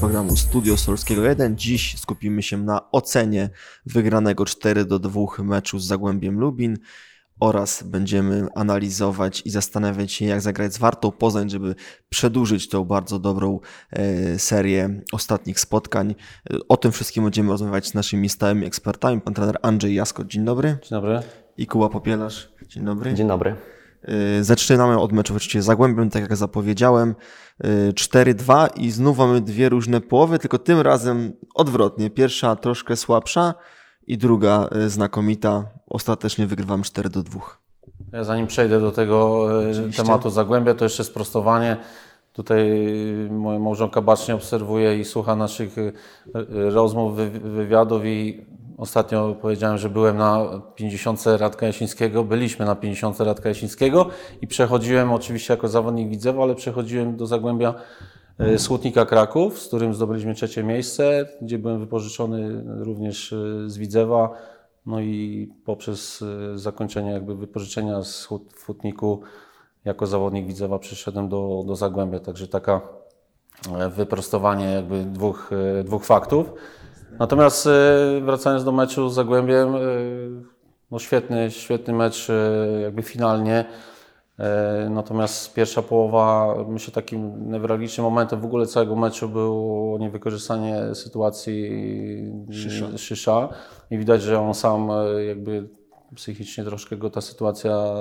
programu Studio Solskiego 1. Dziś skupimy się na ocenie wygranego 4 do 2 meczu z Zagłębiem Lubin oraz będziemy analizować i zastanawiać się, jak zagrać z Wartą Poznań, żeby przedłużyć tą bardzo dobrą e, serię ostatnich spotkań. O tym wszystkim będziemy rozmawiać z naszymi stałymi ekspertami. Pan trener Andrzej Jasko, dzień dobry. Dzień dobry. I Kuba Popielarz, dzień dobry. Dzień dobry. E, zaczynamy od meczu oczywiście Zagłębiem, tak jak zapowiedziałem. 4-2 e, i znów mamy dwie różne połowy, tylko tym razem odwrotnie. Pierwsza troszkę słabsza i druga znakomita. Ostatecznie wygrywam 4 do 2. Ja zanim przejdę do tego Oczywiście. tematu Zagłębia, to jeszcze sprostowanie. Tutaj moja małżonka bacznie obserwuje i słucha naszych rozmów, wywiadów i Ostatnio powiedziałem, że byłem na 50 Radka Jasińskiego, byliśmy na 50 Radka Jasińskiego i przechodziłem oczywiście jako zawodnik Widzewa, ale przechodziłem do Zagłębia Słutnika Kraków, z którym zdobyliśmy trzecie miejsce, gdzie byłem wypożyczony również z Widzewa, no i poprzez zakończenie jakby wypożyczenia z Słutniku jako zawodnik Widzewa przyszedłem do, do Zagłębia, także taka wyprostowanie jakby dwóch, dwóch faktów. Natomiast e, wracając do meczu z Zagłębiem, e, no świetny, świetny mecz e, jakby finalnie. Natomiast pierwsza połowa, myślę, takim newralgicznym momentem w ogóle całego meczu było niewykorzystanie sytuacji Szysza. Szysza. I widać, że on sam jakby psychicznie troszkę go ta sytuacja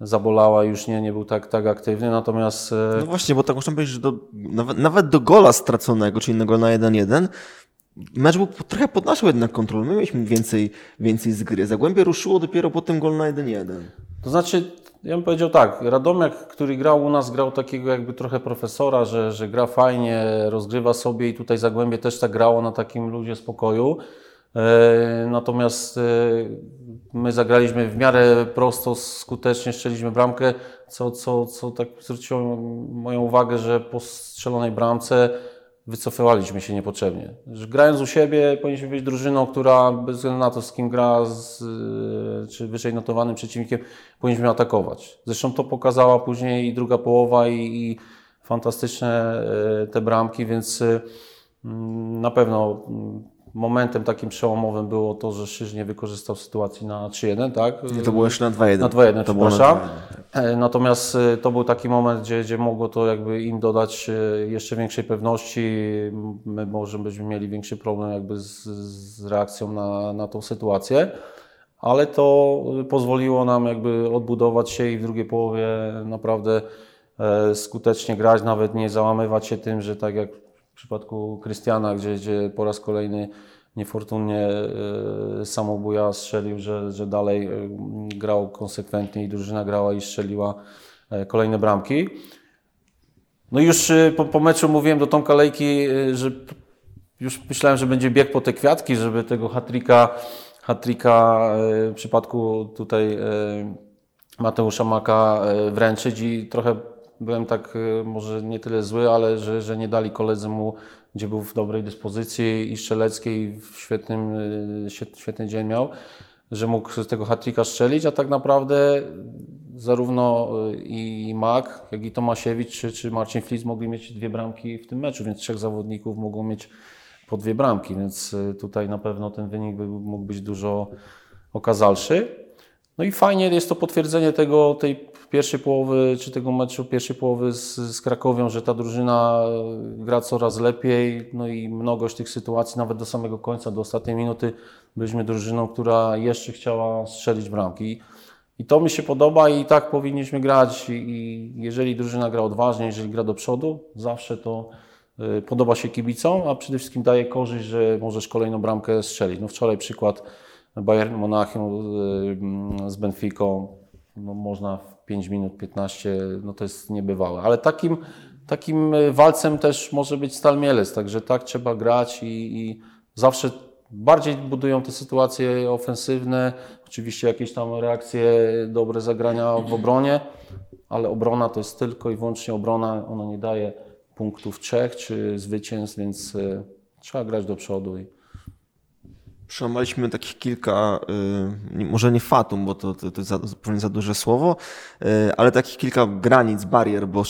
zabolała, już nie, nie był tak, tak aktywny, natomiast... No właśnie, bo tak można powiedzieć, że do, nawet, nawet do gola straconego, czyli innego na 1-1, Mecz był trochę pod naszą jednak kontrolą. My mieliśmy więcej, więcej z gry. Zagłębie ruszyło dopiero potem gol na 1-1. To znaczy, ja bym powiedział tak, Radomiak, który grał u nas, grał takiego jakby trochę profesora, że, że gra fajnie, rozgrywa sobie i tutaj Zagłębie też tak grało na takim ludzie spokoju. E, natomiast e, my zagraliśmy w miarę prosto, skutecznie, strzeliśmy bramkę, co, co, co tak zwróciło moją uwagę, że po strzelonej bramce wycofywaliśmy się niepotrzebnie. Że grając u siebie powinniśmy być drużyną, która bez względu na to, z kim gra, z, y, czy wyżej notowanym przeciwnikiem, powinniśmy atakować. Zresztą to pokazała później i druga połowa i, i fantastyczne y, te bramki, więc mm, na pewno mm, momentem takim przełomowym było to, że Szyż nie wykorzystał sytuacji na 3-1, tak? Nie, to było jeszcze na 2-1. Na 2-1, to przepraszam. Tak. E, natomiast e, to był taki moment, gdzie, gdzie mogło to jakby im dodać e, jeszcze większej pewności. My może byśmy mieli większy problem jakby z, z reakcją na, na tą sytuację. Ale to pozwoliło nam jakby odbudować się i w drugiej połowie naprawdę skutecznie grać, nawet nie załamywać się tym, że tak jak w przypadku Krystiana, gdzie, gdzie po raz kolejny niefortunnie e, samobuja strzelił, że, że dalej e, grał konsekwentnie i drużyna grała i strzeliła e, kolejne bramki. No już po, po meczu mówiłem do Tomka Lejki, że już myślałem, że będzie bieg po te kwiatki, żeby tego hatrika, hatrika w przypadku tutaj Mateusza Maka wręczyć i trochę byłem tak y, może nie tyle zły, ale że, że nie dali koledzy mu, gdzie był w dobrej dyspozycji i strzeleckiej, w świetnym, y, świetny dzień miał, że mógł z tego hat strzelić, a tak naprawdę zarówno y, i Mak, jak i Tomasiewicz czy, czy Marcin Flis mogli mieć dwie bramki w tym meczu, więc trzech zawodników mogło mieć po dwie bramki, więc tutaj na pewno ten wynik by, mógł być dużo okazalszy. No i fajnie jest to potwierdzenie tego, tej pierwszej połowy, czy tego meczu pierwszej połowy z, z Krakowią, że ta drużyna gra coraz lepiej, no i mnogość tych sytuacji, nawet do samego końca, do ostatniej minuty, byliśmy drużyną, która jeszcze chciała strzelić bramki. I to mi się podoba i tak powinniśmy grać. I jeżeli drużyna gra odważnie, jeżeli gra do przodu, zawsze to y, podoba się kibicom, a przede wszystkim daje korzyść, że możesz kolejną bramkę strzelić. No wczoraj przykład Bayern Monachium y, z Benficą, no można w 5 minut 15, no to jest niebywałe. Ale takim, takim walcem też może być Stal Mielec, także tak trzeba grać i, i zawsze bardziej budują te sytuacje ofensywne, oczywiście jakieś tam reakcje, dobre zagrania w obronie, ale obrona to jest tylko i wyłącznie obrona, ona nie daje punktów trzech czy zwycięstw, więc y, trzeba grać do przodu. I... Przełamaliśmy takich kilka, y, może nie fatum, bo to, to, to jest za, pewnie za duże słowo, y, ale takich kilka granic, barier, bo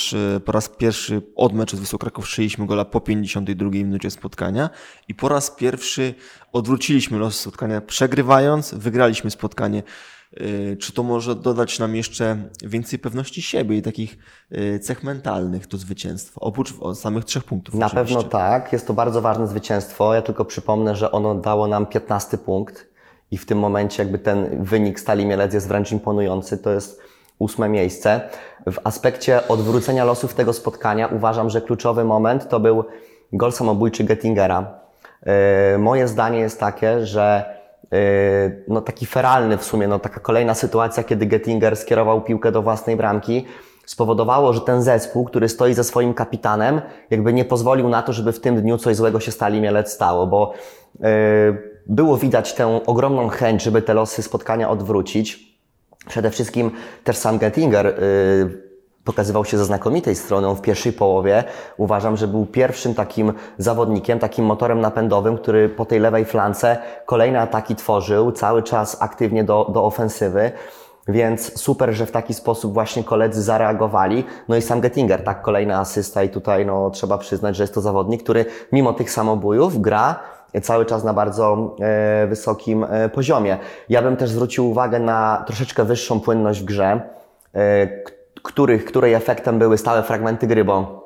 po raz pierwszy od meczu z Wisłą Kraków szyliśmy gola po 52 minucie spotkania i po raz pierwszy odwróciliśmy los spotkania przegrywając, wygraliśmy spotkanie czy to może dodać nam jeszcze więcej pewności siebie i takich y, cech mentalnych do zwycięstwa, oprócz samych trzech punktów? Na oczywiście. pewno tak. Jest to bardzo ważne zwycięstwo. Ja tylko przypomnę, że ono dało nam 15 punkt i w tym momencie jakby ten wynik Stali Mielec jest wręcz imponujący. To jest ósme miejsce. W aspekcie odwrócenia losów tego spotkania uważam, że kluczowy moment to był gol samobójczy Gettingera. Y, moje zdanie jest takie, że no taki feralny w sumie, no taka kolejna sytuacja, kiedy Gettinger skierował piłkę do własnej bramki, spowodowało, że ten zespół, który stoi ze swoim kapitanem, jakby nie pozwolił na to, żeby w tym dniu coś złego się Stali Mielec stało, bo yy, było widać tę ogromną chęć, żeby te losy spotkania odwrócić. Przede wszystkim też sam Gettinger yy, pokazywał się ze znakomitej strony w pierwszej połowie. Uważam, że był pierwszym takim zawodnikiem, takim motorem napędowym, który po tej lewej flance kolejne ataki tworzył, cały czas aktywnie do, do ofensywy. Więc super, że w taki sposób właśnie koledzy zareagowali. No i sam Gettinger, tak, kolejna asysta i tutaj no, trzeba przyznać, że jest to zawodnik, który mimo tych samobójów gra cały czas na bardzo e, wysokim e, poziomie. Ja bym też zwrócił uwagę na troszeczkę wyższą płynność w grze, e, których, której efektem były stałe fragmenty gry, bo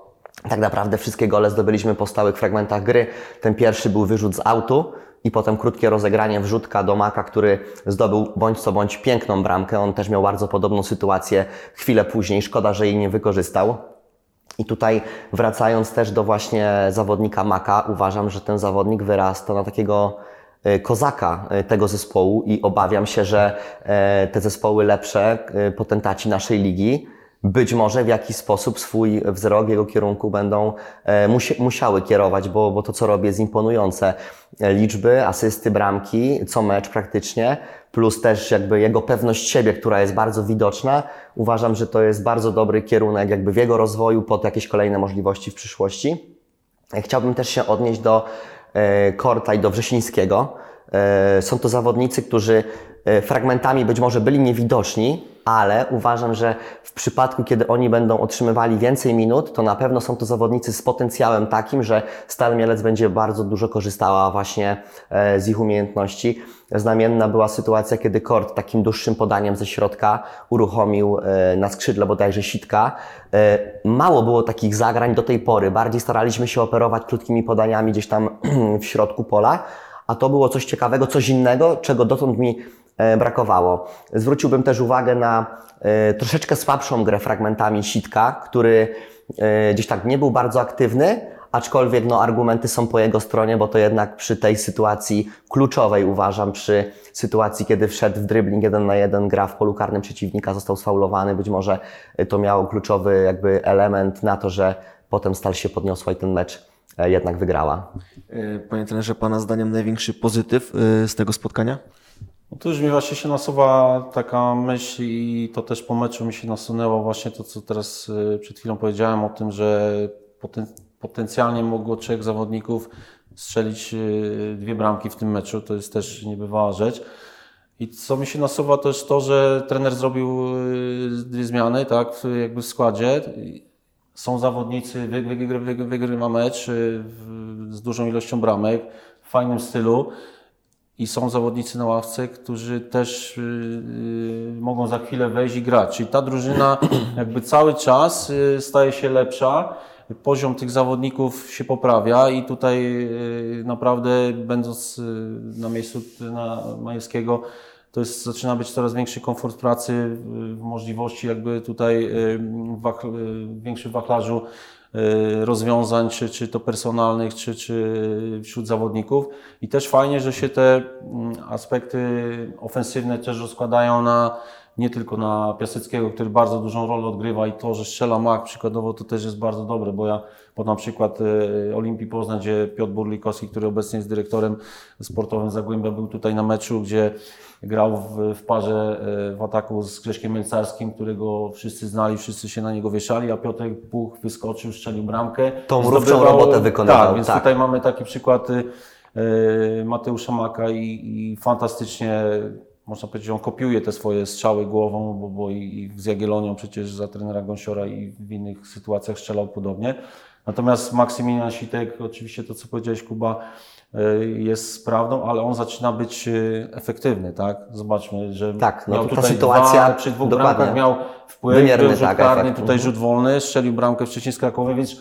tak naprawdę wszystkie gole zdobyliśmy po stałych fragmentach gry. Ten pierwszy był wyrzut z autu i potem krótkie rozegranie wrzutka do Maka, który zdobył bądź co bądź piękną bramkę. On też miał bardzo podobną sytuację chwilę później. Szkoda, że jej nie wykorzystał. I tutaj wracając też do właśnie zawodnika Maka, uważam, że ten zawodnik wyrasta na takiego e, kozaka e, tego zespołu i obawiam się, że e, te zespoły lepsze, potentaci naszej ligi, być może w jakiś sposób swój wzrok jego kierunku będą e, musi, musiały kierować, bo, bo to, co robię, jest imponujące. E, liczby, asysty, bramki, co mecz praktycznie, plus też jakby jego pewność siebie, która jest bardzo widoczna. Uważam, że to jest bardzo dobry kierunek jakby w jego rozwoju pod jakieś kolejne możliwości w przyszłości. E, chciałbym też się odnieść do Korta i do Wrzesińskiego. Są to zawodnicy, którzy fragmentami być może byli niewidoczni, ale uważam, że w przypadku, kiedy oni będą otrzymywali więcej minut, to na pewno są to zawodnicy z potencjałem takim, że Stal Mielec będzie bardzo dużo korzystała właśnie e, z ich umiejętności. Znamienna była sytuacja, kiedy Kort takim dłuższym podaniem ze środka uruchomił e, na skrzydle bodajże sitka. E, mało było takich zagrań do tej pory. Bardziej staraliśmy się operować krótkimi podaniami gdzieś tam w środku pola, a to było coś ciekawego, coś innego, czego dotąd mi E, brakowało. Zwróciłbym też uwagę na e, troszeczkę słabszą grę fragmentami Sitka, który e, gdzieś tak nie był bardzo aktywny, aczkolwiek no, argumenty są po jego stronie, bo to jednak przy tej sytuacji kluczowej uważam, przy sytuacji, kiedy wszedł w dribbling jeden na jeden, gra w polu karnym przeciwnika, został sfaulowany, być może to miało kluczowy jakby element na to, że potem Stal się podniosła i ten mecz jednak wygrała. Panie trenerze, Pana zdaniem największy pozytyw z tego spotkania? No to już mi właśnie się nasuwa taka myśl i to też po meczu mi się nasunęło właśnie to, co teraz przed chwilą powiedziałem o tym, że poten potencjalnie mogło trzech zawodników strzelić dwie bramki w tym meczu. To jest też niebywała rzecz. I co mi się nasuwa to jest to, że trener zrobił dwie zmiany, tak, jakby w składzie. Są zawodnicy, wygrywa mecz z dużą ilością bramek, w fajnym stylu i są zawodnicy na ławce, którzy też yy, mogą za chwilę wejść i grać. Czyli ta drużyna jakby cały czas staje się lepsza, poziom tych zawodników się poprawia i tutaj naprawdę będąc y, na miejscu na Majewskiego, to jest, zaczyna być coraz większy komfort pracy, możliwości jakby tutaj y, wach, y, większym wachlarzu Y, rozwiązań, czy, czy to personalnych, czy, czy wśród zawodników. I też fajnie, że się te mm, aspekty ofensywne też rozkładają na nie tylko na Piaseckiego, który bardzo dużą rolę odgrywa i to, że strzela Mach przykładowo, to też jest bardzo dobre, bo ja, bo na przykład e, Olimpii Poznań, gdzie Piotr Burlikowski, który obecnie jest dyrektorem sportowym Zagłębia, był tutaj na meczu, gdzie grał w, w parze e, w ataku z Grześkiem Melcarskim, którego wszyscy znali, wszyscy się na niego wieszali, a Piotr Puch wyskoczył, strzelił bramkę. Tą mrówczą robotę wykonywał. Tak, więc tak. tutaj mamy taki przykład e, Mateusza Maka i, i fantastycznie można powiedzieć, on kopiuje te swoje strzały głową, bo, bo i, z Jagiellonią przecież za trenera Gąsiora i w innych sytuacjach strzelał podobnie. Natomiast Maksymilian Sitek, oczywiście to, co powiedziałeś Kuba, e, jest prawdą, ale on zaczyna być e, efektywny, tak? Zobaczmy, że tak, no miał to tutaj ta sytuacja dwa, przy dwóch bramkach miał wpływ, był rzut tak, karny, tutaj rzut wolny, strzelił bramkę wcześniej z Krakowa, więc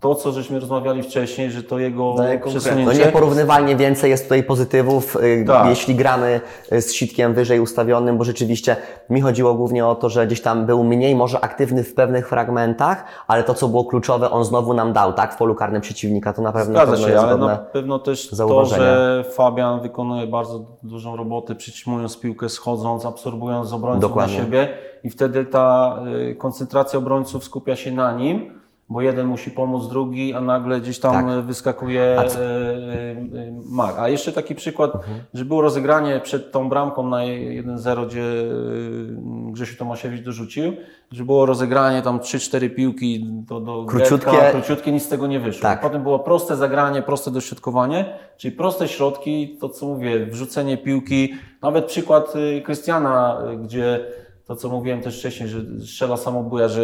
to, co żeśmy rozmawiali wcześniej, że to jego przesunięcie... No nieporównywalnie więcej jest tutaj pozytywów, y, tak. jeśli gramy y, z sitkiem wyżej ustawionym, bo rzeczywiście mi chodziło głównie o to, że gdzieś tam był mniej może aktywny w pewnych fragmentach, ale to, co było kluczowe, on znowu nam dał, tak, w polu karnym przeciwnika, to na pewno Zgadza się, ale na pewno też to, że Fabian wykonuje bardzo dużą robotę, przytrzymując piłkę, schodząc, absorbując obrońców Dokładnie. na siebie i wtedy ta y, koncentracja obrońców skupia się na nim, bo jeden musi pomóc drugi, a nagle gdzieś tam tak. wyskakuje a, e, e, Mag. A jeszcze taki przykład, mhm. że było rozegranie przed tą bramką na 1-0, gdzie e, Grzesiu Tomasiewicz dorzucił, że było rozegranie tam 3-4 piłki do, do króciutkie. Gretka, króciutkie, nic z tego nie wyszło. Tak. Potem było proste zagranie, proste dośrodkowanie, czyli proste środki, to co mówię, wrzucenie piłki, nawet przykład Krystiana, gdzie to co mówiłem też wcześniej, że strzela samobuja, że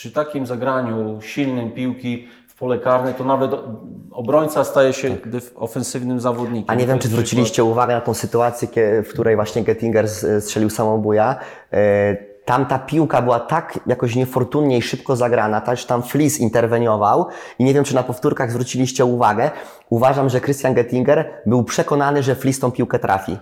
przy takim zagraniu silnym piłki w pole karne, to nawet obrońca staje się tak. ofensywnym zawodnikiem. A nie wiem, czy zwróciliście uwagę na tą sytuację, w której właśnie Gettinger strzelił samobuja. E, tam ta piłka była tak jakoś niefortunnie i szybko zagrana, też tam Flis interweniował i nie wiem, czy na powtórkach zwróciliście uwagę. Uważam, że Christian Gettinger był przekonany, że Flis tą piłkę trafi.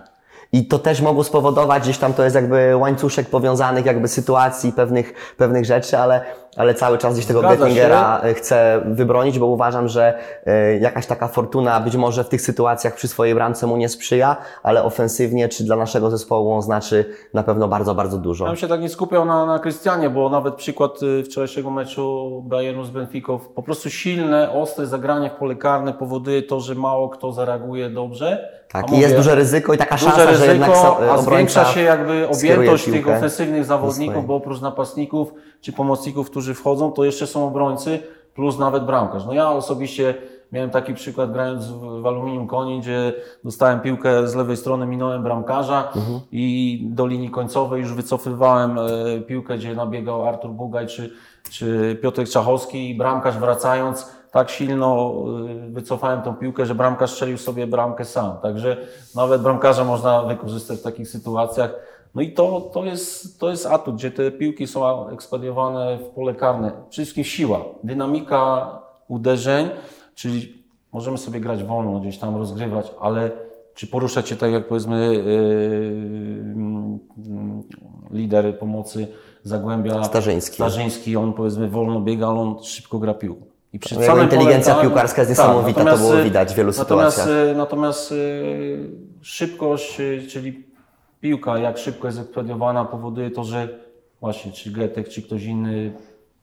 I to też mogło spowodować, gdzieś tam to jest jakby łańcuszek powiązanych jakby sytuacji, pewnych, pewnych rzeczy, ale, ale cały czas gdzieś tego Gettingera e, chcę wybronić, bo uważam, że e, jakaś taka fortuna być może w tych sytuacjach przy swojej bramce mu nie sprzyja, ale ofensywnie czy dla naszego zespołu on znaczy na pewno bardzo, bardzo dużo. Ja bym się tak nie skupiał na, na Krystianie, bo nawet przykład y, wczorajszego meczu Bayernu z Benficą, po prostu silne, ostre zagranie w pole karne powoduje to, że mało kto zareaguje dobrze tak, i jest duże ryzyko i taka szansa, ryzyko, że jednak a zwiększa się jakby objętość tych ofensywnych zawodników, bo oprócz napastników czy pomocników, którzy wchodzą, to jeszcze są obrońcy, plus nawet bramkarz. No ja osobiście miałem taki przykład grając w Aluminium Konin, gdzie dostałem piłkę z lewej strony, minąłem bramkarza mhm. i do linii końcowej już wycofywałem e, piłkę, gdzie nabiegał Artur Bugaj czy, czy Piotr Czachowski i bramkarz wracając tak silno y, wycofałem tą piłkę, że bramkarz strzelił sobie bramkę sam. Także nawet bramkarza można wykorzystać w takich sytuacjach. No i to, to, jest, to jest atut, gdzie te piłki są ekspediowane w pole karne. Przede wszystkim siła, dynamika uderzeń, czyli możemy sobie grać wolno, gdzieś tam rozgrywać, ale czy poruszać się tak jak powiedzmy yy, lider pomocy Zagłębia Starzyński. Starzyński, on powiedzmy wolno biega, ale on szybko gra piłką. I przy inteligencja piłkarska jest tak, niesamowita, tak, to było widać w wielu natomiast, sytuacjach. Natomiast y, szybkość, y, czyli piłka, jak szybko jest ekspediowana, powoduje to, że właśnie czy Getek, czy ktoś inny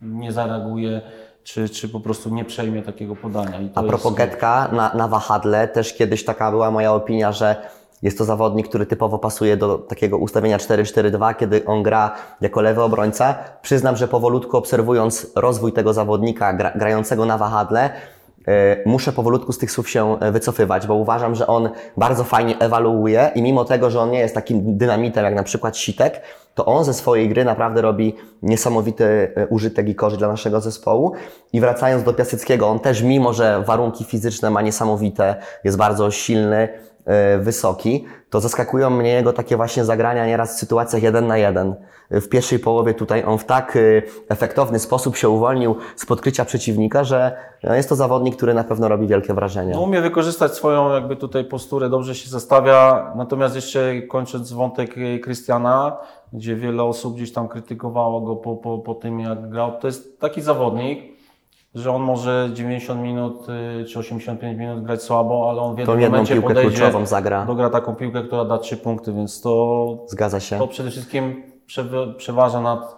nie zareaguje, czy, czy po prostu nie przejmie takiego podania. A propos jest... Getka na, na wahadle, też kiedyś taka była moja opinia, że jest to zawodnik, który typowo pasuje do takiego ustawienia 4-4-2, kiedy on gra jako lewy obrońca. Przyznam, że powolutku obserwując rozwój tego zawodnika gra, grającego na wahadle, muszę powolutku z tych słów się e, wycofywać, bo uważam, że on bardzo fajnie ewaluuje i mimo tego, że on nie jest takim dynamitem jak na przykład Sitek, to on ze swojej gry naprawdę robi niesamowity e, użytek i korzyść dla naszego zespołu. I wracając do Piaseckiego, on też mimo, że warunki fizyczne ma niesamowite, jest bardzo silny, E, wysoki, to zaskakują mnie jego takie właśnie zagrania nieraz w sytuacjach jeden na jeden. W pierwszej połowie tutaj on w tak e, efektowny sposób się uwolnił z podkrycia przeciwnika, że no, jest to zawodnik, który na pewno robi wielkie wrażenie. No, umie wykorzystać swoją jakby tutaj posturę, dobrze się zastawia. Natomiast jeszcze kończąc wątek Krystiana, gdzie wiele osób gdzieś tam krytykowało go po, po, po tym jak grał, to jest taki zawodnik, że on może 90 minut y, czy 85 minut grać słabo, ale on w jednym jedną momencie piłkę podejdzie, kluczową zagra. dogra taką piłkę, która da 3 punkty, więc to, Zgadza się. to przede wszystkim przewa- przeważa nad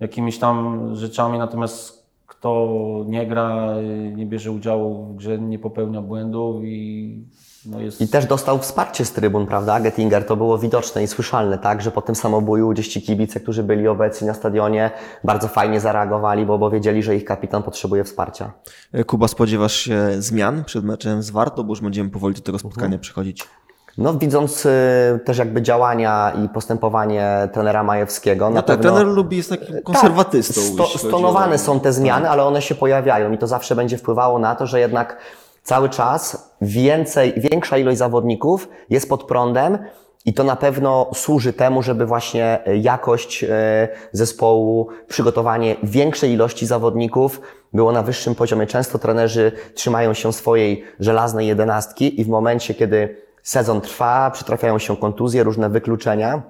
jakimiś tam rzeczami, natomiast kto nie gra, y, nie bierze udziału w grze, nie popełnia błędów i no jest... I też dostał wsparcie z trybun, prawda? Gettinger to było widoczne i słyszalne, tak? Że po tym samobuju gdzieś ci kibice, którzy byli obecni na stadionie, bardzo fajnie zareagowali, bo, bo wiedzieli, że ich kapitan potrzebuje wsparcia. E, Kuba, spodziewasz się zmian przed meczem z Warto, bo już będziemy powoli do tego spotkania Mhm. przechodzić. No, widząc y, też jakby działania i postępowanie trenera Majewskiego, No na tak, pewno... trener lubi, jest takim konserwatystą. Tak, sto, stonowane o- są te zmiany, ale one się pojawiają i to zawsze będzie wpływało na to, że jednak cały czas więcej, większa ilość zawodników jest pod prądem i to na pewno służy temu, żeby właśnie jakość e, zespołu, przygotowanie większej ilości zawodników było na wyższym poziomie. Często trenerzy trzymają się swojej żelaznej jedenastki i w momencie, kiedy sezon trwa, przytrafiają się kontuzje, różne wykluczenia,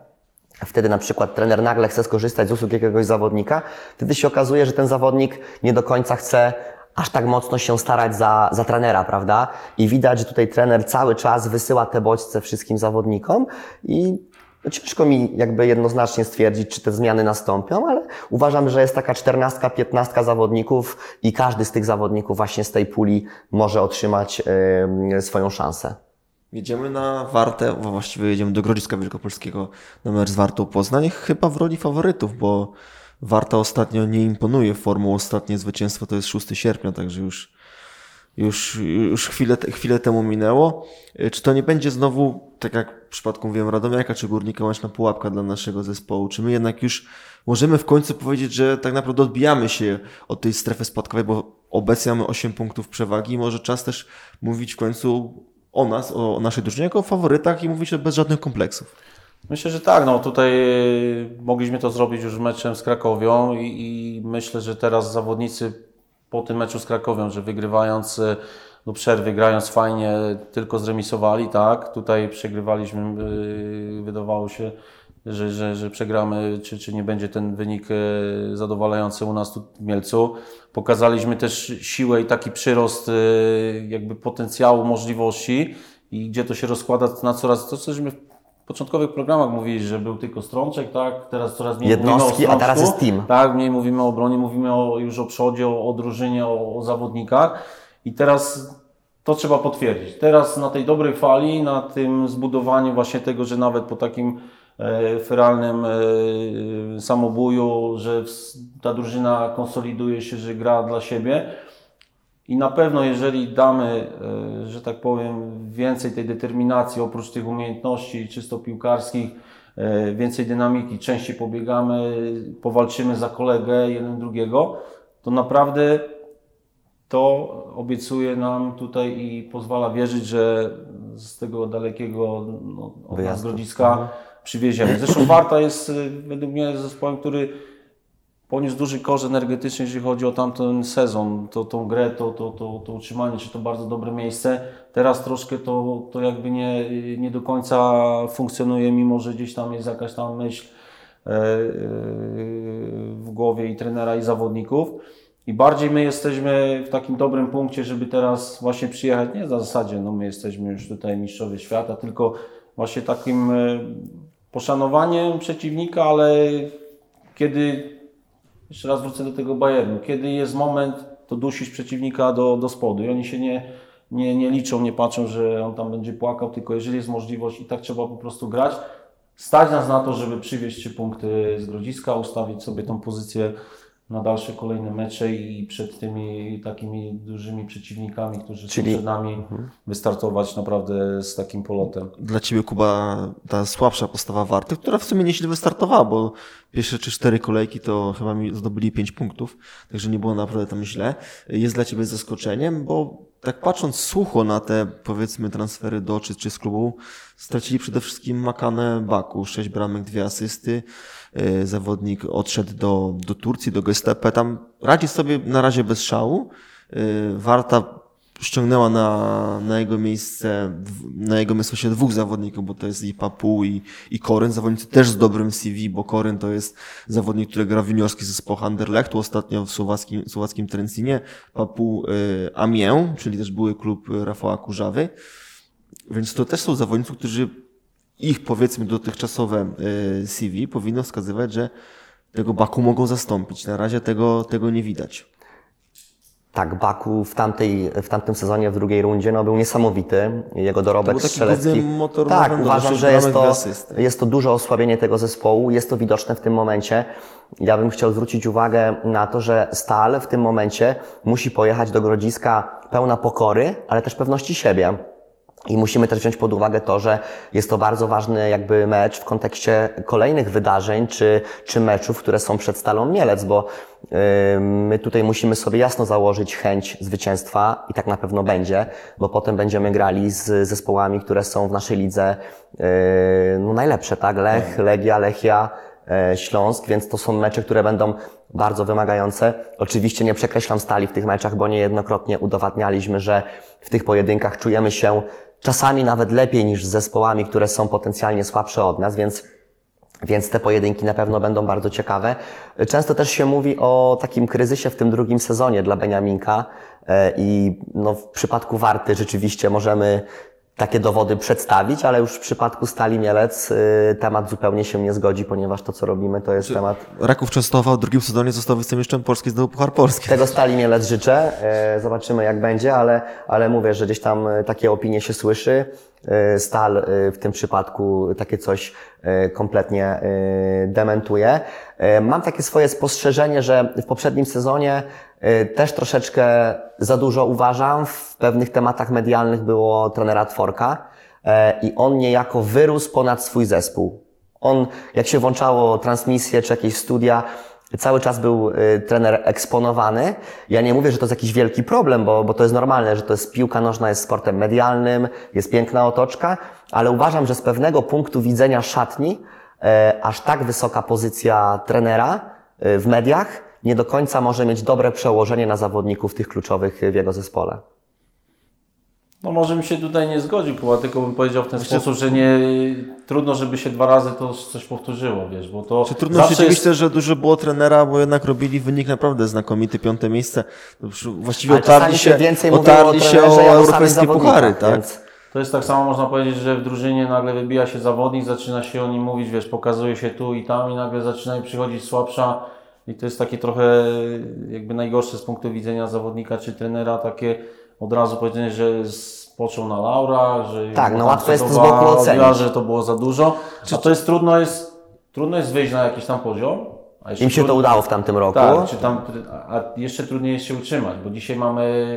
Wtedy na przykład trener nagle chce skorzystać z usług jakiegoś zawodnika, wtedy się okazuje, że ten zawodnik nie do końca chce aż tak mocno się starać za, za trenera, prawda? I widać, że tutaj trener cały czas wysyła te bodźce wszystkim zawodnikom i no ciężko mi jakby jednoznacznie stwierdzić, czy te zmiany nastąpią, ale uważam, że jest taka czternastka, piętnastka zawodników i każdy z tych zawodników właśnie z tej puli może otrzymać yy, swoją szansę. Jedziemy na Wartę, właściwie jedziemy do Grodziska Wielkopolskiego na mecz z Wartą Poznań, chyba w roli faworytów, bo Warta ostatnio nie imponuje formą. Ostatnie zwycięstwo to jest 6 sierpnia, także już, już, już chwilę, chwilę temu minęło. Y, Czy to nie będzie znowu, tak jak w przypadku mówiłem Radomiaka czy Górnika, łączna pułapka dla naszego zespołu? Czy my jednak już możemy w końcu powiedzieć, że tak naprawdę odbijamy się od tej strefy spadkowej, bo obecnie mamy 8 punktów przewagi i może czas też mówić w końcu o nas, o naszej drużynie jako o faworytach i mówić bez żadnych kompleksów. Myślę, że tak. No, tutaj y, mogliśmy to zrobić już meczem z Krakowią i, i myślę, że teraz zawodnicy po tym meczu z Krakowią, że wygrywając do przerwy, grając fajnie, tylko zremisowali, tak. Tutaj przegrywaliśmy, y, wydawało się, że, że, że przegramy, czy, czy nie będzie ten wynik zadowalający u nas tu w Mielcu. Pokazaliśmy też siłę i taki przyrost jakby potencjału, możliwości i gdzie to się rozkłada na coraz, to cośmy początkowych programach mówili, że był tylko Strączek, tak? Teraz coraz mniej Jednostki, mówimy o a teraz Strączku. jest team. Tak, mniej mówimy o obronie, mówimy o, już o przodzie, o, o drużynie, o, o zawodnikach. I teraz to trzeba potwierdzić. Teraz na tej dobrej fali, na tym zbudowaniu właśnie tego, że nawet po takim e, feralnym e, samobuju, że ta drużyna konsoliduje się, że gra dla siebie. I na pewno, jeżeli damy, e, że tak powiem, więcej tej determinacji, oprócz tych umiejętności czysto piłkarskich, e, więcej dynamiki, częściej pobiegamy, powalczymy za kolegę jeden drugiego, to naprawdę to obiecuje nam tutaj i pozwala wierzyć, że z tego dalekiego no, od nas. Grodziska przywieziemy. Zresztą Warta jest y, według mnie zespołem, który poniósł duży koszt energetyczny, jeżeli chodzi o tamten sezon, to, tą grę, to, to, to, to utrzymanie, czy to bardzo dobre miejsce. Teraz troszkę to, to jakby nie, nie do końca funkcjonuje, mimo że gdzieś tam jest jakaś tam myśl e, e, w głowie i trenera, i zawodników. I bardziej my jesteśmy w takim dobrym punkcie, żeby teraz właśnie przyjechać, nie na zasadzie, no my jesteśmy już tutaj mistrzowie świata, tylko właśnie takim e, poszanowaniem przeciwnika, ale kiedy jeszcze raz wrócę do tego Bayernu. Kiedy jest moment, to dusisz przeciwnika do, do spodu i oni się nie, nie, nie liczą, nie patrzą, że on tam będzie płakał, tylko jeżeli jest możliwość i tak trzeba po prostu grać, stać nas na to, żeby przywieźć trzy punkty z Grodziska, ustawić sobie tą pozycję na dalsze kolejne mecze i przed tymi takimi dużymi przeciwnikami, którzy Czyli- są przed nami, wystartować naprawdę z takim polotem. Dla Ciebie, Kuba, ta słabsza postawa Warty, która w sumie nieźle wystartowała, bo pierwsze czy cztery kolejki to chyba mi zdobyli pięć punktów, także nie było naprawdę tam źle. Jest dla Ciebie zaskoczeniem, bo tak patrząc sucho na te, powiedzmy, transfery do czy, czy z klubu, stracili przede wszystkim Makane Baku, sześć bramek, dwie asysty. Yy, Zawodnik odszedł do, do Turcji, do Gestape. Tam radzi sobie na razie bez szału. Yy, Warta ściągnęła na, na jego miejsce, na jego się dwóch zawodników, bo to jest i Papu i, i Koryn. Zawodnicy też z dobrym CV, bo Koryn to jest zawodnik, który gra w juniorski zespół Anderlechtu, ostatnio w słowackim, słowackim Trencinie. Papu y, Amiens, czyli też były klub Rafała Kurzawy. Więc to też są zawodnicy, którzy ich powiedzmy dotychczasowe y, CV powinno wskazywać, że tego Baku mogą zastąpić. Na razie tego, tego nie widać. Tak, Baku w, tamtej, w tamtym sezonie w drugiej rundzie no, był niesamowity. Jego dorobek strzelecki. Tak, uważam, że jest to, jest to duże osłabienie tego zespołu. Jest to widoczne w tym momencie. Ja bym chciał zwrócić uwagę na to, że Stal w tym momencie musi pojechać do Grodziska pełna pokory, ale też pewności siebie. I musimy też wziąć pod uwagę to, że jest to bardzo ważny jakby mecz w kontekście kolejnych wydarzeń czy, czy meczów, które są przed Stalą Mielec, bo yy, my tutaj musimy sobie jasno założyć chęć zwycięstwa i tak na pewno będzie, bo potem będziemy grali z zespołami, które są w naszej lidze yy, no najlepsze, tak? Lech, Legia, Lechia, e, Śląsk, więc to są mecze, które będą bardzo wymagające. Oczywiście nie przekreślam stali w tych meczach, bo niejednokrotnie udowadnialiśmy, że w tych pojedynkach czujemy się czasami nawet lepiej niż z zespołami, które są potencjalnie słabsze od nas, więc więc te pojedynki na pewno będą bardzo ciekawe. Często też się mówi o takim kryzysie w tym drugim sezonie dla Beniaminka e, i no, w przypadku Warty rzeczywiście możemy takie dowody przedstawić, ale już w przypadku Stali Mielec y, temat zupełnie się nie zgodzi, ponieważ to, co robimy, to jest temat Raków Częstochowa w drugim sezonie został wicemistrzem Polski, zdobył Puchar Polski. Tego Stali Mielec życzę. E, Zobaczymy jak będzie, ale, ale mówię, że gdzieś tam e, takie opinie się słyszy. E, Stal w tym przypadku takie coś kompletnie dementuje. E, Mam takie swoje spostrzeżenie, że w poprzednim sezonie e, też troszeczkę za dużo uważam. W pewnych tematach medialnych było trenera Tworka e, i on niejako wyrósł ponad swój zespół. On, jak się włączało transmisje czy jakieś studia, cały czas był trener eksponowany. Ja nie mówię, że to jest jakiś wielki problem, bo, bo to jest normalne, że to jest piłka nożna, jest sportem medialnym, jest piękna otoczka, ale uważam, że z pewnego punktu widzenia szatni, aż tak wysoka pozycja trenera e, w mediach nie do końca może mieć dobre przełożenie na zawodników tych kluczowych w jego zespole. No może bym się tutaj nie zgodził, Kuba, tylko bym powiedział w ten sposób, że nie trudno, żeby się dwa razy to coś powtórzyło, wiesz, bo to Czy trudno dziwić jest... że dużo było trenera, bo jednak robili wynik naprawdę znakomity, piąte miejsce. Właściwie Ale otarli się się, więcej mówiło o otarli się o europejskie puchary, tak? więc- To jest tak samo, można powiedzieć, że w drużynie nagle wybija się zawodnik, zaczyna się o nim mówić, wiesz, pokazuje się tu i tam i nagle zaczyna przychodzić słabsza i to jest takie trochę jakby najgorsze z punktu widzenia zawodnika czy trenera, takie od razu powiedzenie, że spoczął na laurach, że Tak, no łatwo jest to z boku ocenić. że to było za dużo, a to jest trudno jest, trudno jest wyjść na jakiś tam poziom. a Im się to trudno- udało w tamtym roku. tak, czy tam, a jeszcze trudniej jest się utrzymać, bo dzisiaj mamy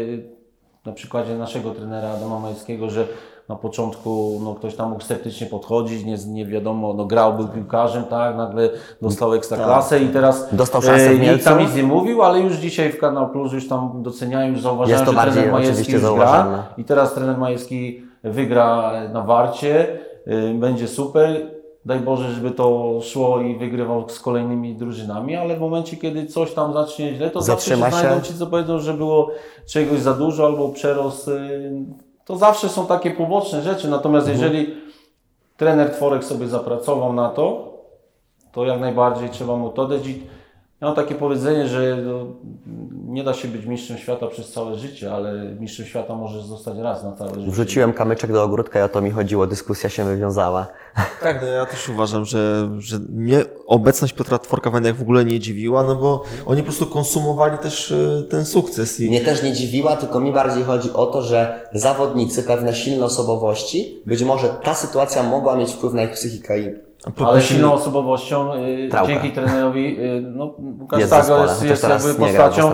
na przykładzie naszego trenera Adama Majewskiego, że na początku no, ktoś tam mógł sceptycznie podchodzić, nie, nie wiadomo, no, grał, był piłkarzem, tak, nagle dostał ekstraklasę i teraz Dostał szansę w e, nikt tam nic nie mówił, ale już dzisiaj w Kanał Plus już tam doceniają, już zauważają, Jest to że trener Majewski już gra i teraz trener Majewski wygra na Warcie, y, będzie super. Daj Boże, żeby to szło i wygrywał z kolejnymi drużynami, ale w momencie, kiedy coś tam zacznie źle, to Zatrzyma zawsze się znajdą ci, co powiedzą, że było czegoś za dużo albo przerost. y, To zawsze są takie poboczne rzeczy. Natomiast Mhm. jeżeli trener Tworek sobie zapracował na to, to jak najbardziej trzeba mu to dać. Ja mam takie powiedzenie, że no, nie da się być mistrzem świata przez całe życie, ale mistrzem świata możesz zostać raz na całe życie. Wrzuciłem kamyczek do ogródka i o to mi chodziło, dyskusja się wywiązała. Tak, no ja też uważam, że, że mnie obecność Piotra Tworka w w ogóle nie dziwiła, no bo oni po prostu konsumowali też e, ten sukces i Mnie też nie dziwiła, tylko mi bardziej chodzi o to, że zawodnicy, pewne silne osobowości, być może ta sytuacja mogła mieć wpływ na ich psychikę i Ale silną osobowością, y, dzięki trenerowi, y, no Łukasz jest jest, jest jakby postacią,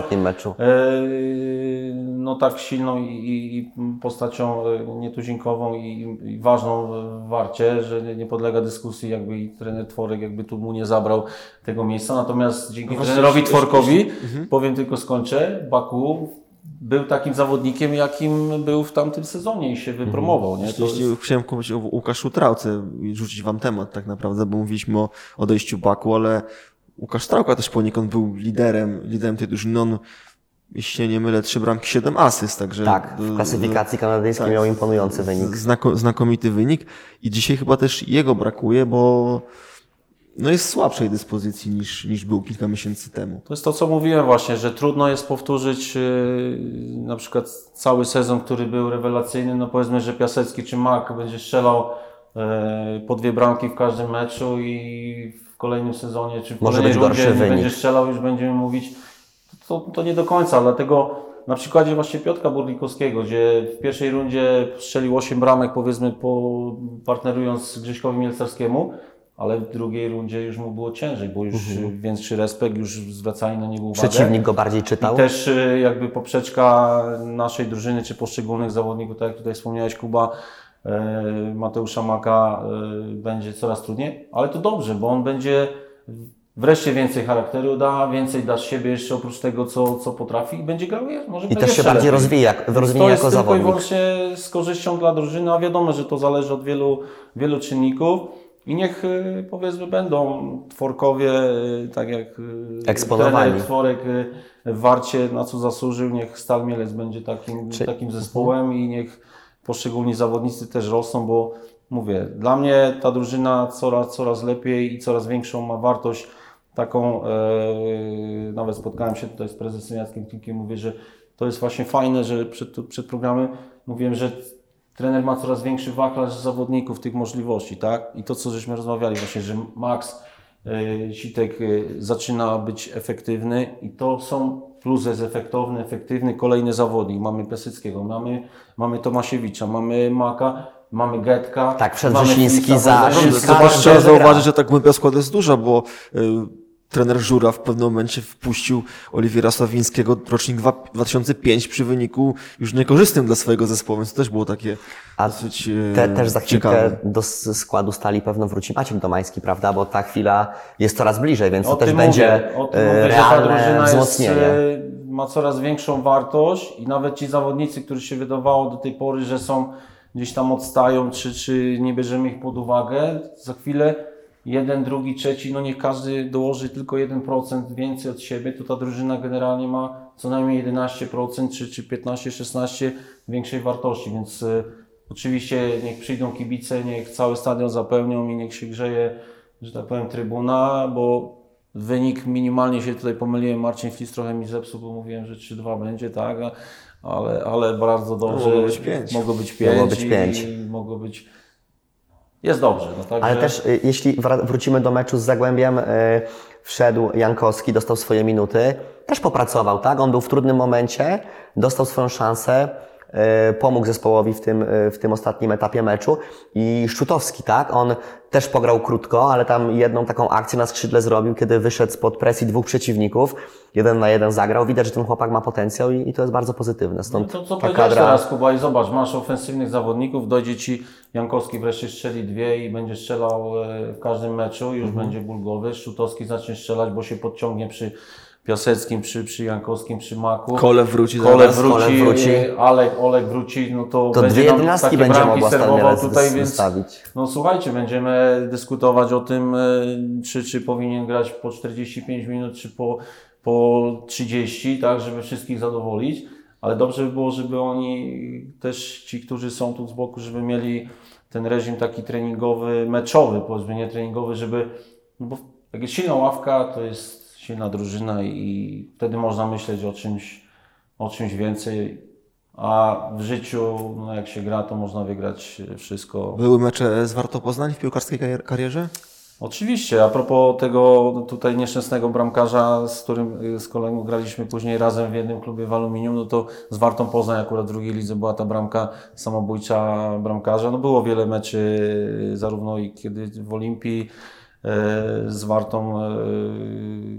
y, no tak silną i, i, postacią nietuzinkową i, i ważną w Warcie, że nie, nie podlega dyskusji, jakby i trener Tworek jakby tu mu nie zabrał tego miejsca, natomiast dzięki No trenerowi Tworkowi, powiem tylko skończę, Baku był takim zawodnikiem, jakim był w tamtym sezonie i się wypromował, nie? To Jeśli chciałem powiedzieć o Łukaszu Trałce i rzucić wam temat tak naprawdę, bo mówiliśmy o odejściu Baku, ale Łukasz Trałka też poniekąd był liderem, liderem tej drużyny. On jeśli się nie mylę, trzy bramki, siedem asyst, także... Tak, w klasyfikacji kanadyjskiej tak, miał imponujący wynik. Znako, znakomity wynik i dzisiaj chyba też jego brakuje, bo no jest w słabszej dyspozycji niż, niż był kilka miesięcy temu. To jest to, co mówiłem właśnie, że trudno jest powtórzyć yy, na przykład cały sezon, który był rewelacyjny. No powiedzmy, że Piasecki czy Mak będzie strzelał yy, po dwie bramki w każdym meczu i w kolejnym sezonie, czy w Może kolejnej rundzie nie wynik. będzie strzelał, już będziemy mówić. To, to nie do końca, dlatego na przykładzie właśnie Piotka Burlikowskiego, gdzie w pierwszej rundzie strzelił 8 bramek, powiedzmy, po, partnerując z Grześkowi Mielcarskiemu, ale w drugiej rundzie już mu było ciężej, bo już Mhm. większy respekt, już zwracali na niego uwagę. Przeciwnik go bardziej czytał. I też y, jakby poprzeczka naszej drużyny, czy poszczególnych zawodników, tak jak tutaj wspomniałeś Kuba, e, Mateusza Maka e, będzie coraz trudniej, ale to dobrze, bo on będzie wreszcie więcej charakteru da, więcej da z siebie jeszcze oprócz tego, co, co potrafi i będzie grał, może I też się bardziej rozwija, rozwinie To jest jako tylko i zawodnik. wyłącznie z korzyścią dla drużyny, a wiadomo, że to zależy od wielu, wielu czynników. I niech y, powiedzmy będą tworkowie, y, tak jak y, Eksponowani. trener Tworek w Warcie, na co zasłużył, niech Stal Mielec będzie takim, Czy- takim zespołem i niech poszczególni zawodnicy też rosną, bo mówię, dla mnie ta drużyna coraz, coraz lepiej i coraz większą ma wartość. Taką, e, nawet spotkałem się tutaj z prezesem Jackiem Klimkiem, mówię, że to jest właśnie fajne, że przed, przed programem mówiłem, że trener ma coraz większy wachlarz zawodników, tych możliwości, tak? I to, co żeśmy rozmawiali właśnie, że Max e, Sitek e, zaczyna być efektywny i to są plus jest efektowny, efektywny kolejny zawodnik. Mamy Piaseckiego, mamy, mamy Tomasiewicza, mamy Maka, mamy Getka. Tak, wszedł mamy Wrzesiński Filisa za- Włodarczyka. Wszystko Zobacz, każdy trzeba rozegrał. zauważyć, że ta głębia składu jest duża, bo y, trener Żura w pewnym momencie wpuścił Oliwiera Sławińskiego, rocznik dwa- 2005 przy wyniku już niekorzystnym dla swojego zespołu, więc to też było takie A dosyć y, Te, też za chwilkę ciekawe. do składu stali pewno wróci Maciek Domański, prawda? Bo ta chwila jest coraz bliżej, więc to O też tym będzie mówię, o tym e, mówię, realne drużyna jest, wzmocnienie. e, ma coraz większą wartość i nawet ci zawodnicy, którzy się wydawało do tej pory, że są gdzieś tam odstają, czy, czy nie bierzemy ich pod uwagę, za chwilę jeden, drugi, trzeci, no niech każdy dołoży tylko 1% więcej od siebie, to ta drużyna generalnie ma co najmniej 11% czy, czy 15-16% większej wartości, więc e, oczywiście niech przyjdą kibice, niech cały stadion zapełnią i niech się grzeje, że tak powiem, trybuna, bo wynik minimalnie się tutaj pomyliłem, Marcin Flis trochę mi zepsuł, bo mówiłem, że 3-2 będzie, tak, ale, ale bardzo dobrze. Mogło być pięć. Mogło być 5. Mogło być. I mogło być... Jest dobrze. No. Ale też y, jeśli wrócimy do meczu z Zagłębiem, y, wszedł Jankowski, dostał swoje minuty, też popracował, tak? On był w trudnym momencie, dostał swoją szansę, pomógł zespołowi w tym, y, w tym ostatnim etapie meczu i Szczutowski, tak? On też pograł krótko, ale tam jedną taką akcję na skrzydle zrobił, kiedy wyszedł spod presji dwóch przeciwników, jeden na jeden zagrał. Widać, że ten chłopak ma potencjał i, i to jest bardzo pozytywne. No Stąd to co ta kadra... teraz, Kuba, i zobacz, masz ofensywnych zawodników, dojdzie Ci Jankowski wreszcie strzeli dwie i będzie strzelał e, w każdym meczu, już Mhm. będzie ból głowy. Szczutowski zacznie strzelać, bo się podciągnie przy Piaseckim, przy, przy Jankowskim, przy Maku. Kole wróci Kole zaraz. wróci, Kole wróci. Alek, Olek wróci, no to, To będzie dwie nam takie będzie bramki serwował tutaj, więc wystawić. no słuchajcie, będziemy dyskutować o tym, e, czy, czy powinien grać po 45 minut, czy po, po 30, tak, żeby wszystkich zadowolić. Ale dobrze by było, żeby oni też ci, którzy są tu z boku, żeby mieli ten reżim taki treningowy, meczowy, powiedzmy, nie treningowy, żeby, no bo jak jest silna ławka, to jest silna drużyna i wtedy można myśleć o czymś, o czymś więcej. A w życiu, no jak się gra, to można wygrać wszystko. Były mecze z Warto Poznań w piłkarskiej karier- karierze? Oczywiście, a propos tego tutaj nieszczęsnego bramkarza, z którym z kolegą graliśmy później razem w jednym klubie w Aluminium, no to z Wartą Poznań akurat w drugiej lidze była ta bramka samobójcza bramkarza. No było wiele meczy, zarówno i kiedy w Olimpii z Wartą y,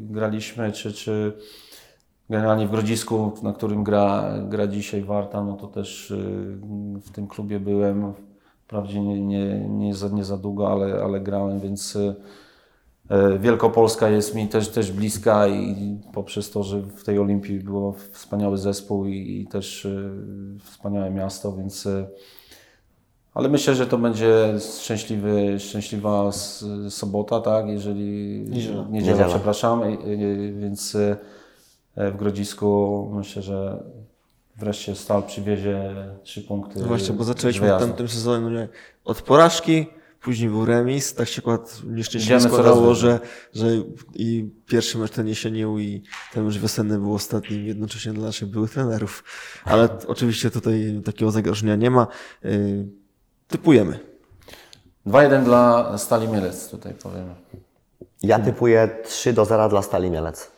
graliśmy, czy, czy generalnie w Grodzisku, na którym gra, gra dzisiaj Warta, no to też y, w tym klubie byłem. Wprawdzie nie, nie, nie, za, nie za długo, ale, ale grałem, więc Wielkopolska jest mi też, też bliska i poprzez to, że w tej Olimpii było wspaniały zespół i, i też wspaniałe miasto, więc ale myślę, że to będzie szczęśliwy, szczęśliwa sobota, tak? Jeżeli Niedziela. niedziela, Niedziela. przepraszam, y, y, więc y, w Grodzisku. Myślę, że wreszcie Stal przywiezie trzy punkty. No właśnie, bo zaczęliśmy w tamtym sezonie nie, od porażki, później był remis, tak się akurat nieszczęśliwie Idziemy składało, że, że i pierwszy mecz ten jesienił i ten już wiosenny był ostatnim jednocześnie dla naszych byłych trenerów. Ale oczywiście tutaj takiego zagrożenia nie ma. Typujemy. 2-1 dla Stali Mielec, tutaj powiem. Ja typuję 3 do 0 dla Stali Mielec.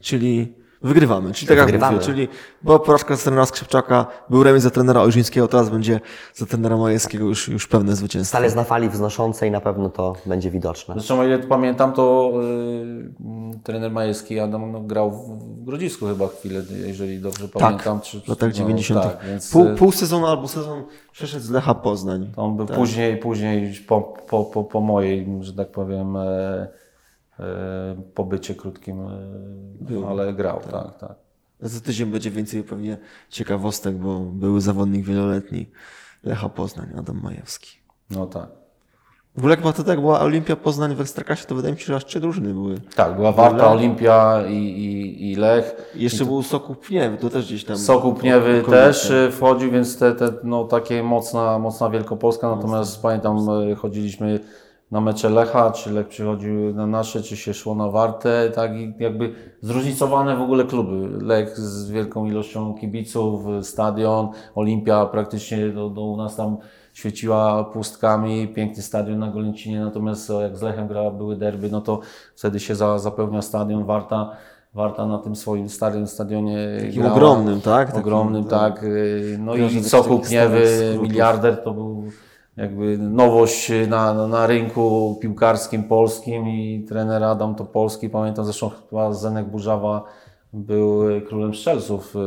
Czyli wygrywamy. Czyli tak jak Wygrywamy. mówię, czyli była porażka za trenera Skrzypczaka, był remis za trenera Ojrzyńskiego, teraz będzie za trenera Majewskiego już, już pewne zwycięstwo. Stal jest na fali wznoszącej, na pewno to będzie widoczne. Zresztą o ile pamiętam, to y, trener Majewski Adam no, grał w, w Grodzisku chyba chwilę, jeżeli dobrze pamiętam. czy, w latach no, 90. Tak, więc pół, y, pół sezonu albo sezon przeszedł z Lecha Poznań. on był Tak. później, później po, po, po, po mojej, że tak powiem, e, pobycie krótkim, e, Był. ale grał, tak, tak. Za tydzień będzie więcej pewnie ciekawostek, bo były zawodnik wieloletni Lecha Poznań, Adam Majewski. No tak. W ogóle chyba to tak była Olimpia Poznań w Ekstraklasie, to wydaje mi się, że aż trzy drużyny były. Tak, była Warta, Lech. Olimpia i, i, i Lech. I jeszcze był Sokół Pniewy, to też gdzieś tam. Sokół Pniewy też y, wchodził, więc te, te no, takie mocna, mocna Wielkopolska. Natomiast pamiętam, y, chodziliśmy na mecze Lecha, czy Lech przychodził na nasze, czy się szło na Wartę, tak i jakby zróżnicowane w ogóle kluby. Lech z wielką ilością kibiców, stadion, Olimpia praktycznie do, do u nas tam świeciła pustkami, piękny stadion na Golęcinie, natomiast jak z Lechem gra, były derby, no to wtedy się za, zapełnia stadion, Warta, Warta na tym swoim starym stadionie Takim grała. ogromnym, tak? Takim, Ogromnym, tak. y, No Kojarzę i Sokół skrótów. miliarder to był jakby nowość na, na, na rynku piłkarskim polskim i trener Adam Topolski, pamiętam zresztą chyba Zenek Burzawa był y, królem strzelców y,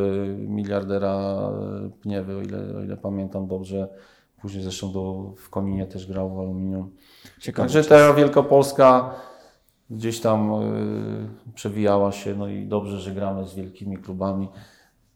miliardera y, Pniewy, o ile, o ile pamiętam dobrze. Później zresztą do, w Koninie też grał w aluminium. Ciekawe. Także ta Wielkopolska gdzieś tam y, przewijała się, no i dobrze, że gramy z wielkimi klubami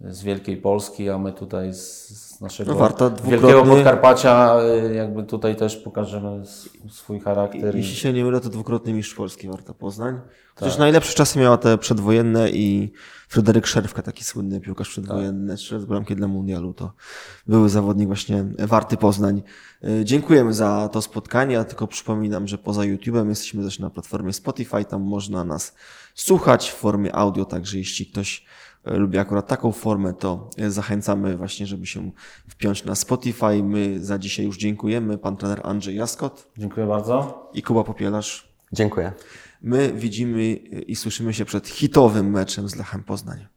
z Wielkiej Polski, a my tutaj z, z naszego No Wielkiego Podkarpacia y, jakby tutaj też pokażemy swój charakter. Jeśli się nie mylę, to dwukrotny mistrz Polski Warta Poznań. Tak. Chociaż najlepsze czasy miała te przedwojenne i Fryderyk Szerwka, taki słynny piłkarz Tak. przedwojenny, strzelec bramki dla mundialu, to były zawodnik właśnie Warty Poznań. Y, Dziękujemy za to spotkanie, ja tylko przypominam, że poza YouTube'em jesteśmy też na platformie Spotify, tam można nas słuchać w formie audio, także jeśli ktoś lubi akurat taką formę, to y, zachęcamy właśnie, żeby się wpiąć na Spotify. My za dzisiaj już dziękujemy. Pan trener Andrzej Jaskot Dziękuję bardzo. i Kuba Popielarz. Dziękuję. My widzimy i słyszymy się przed hitowym meczem z Lechem Poznań.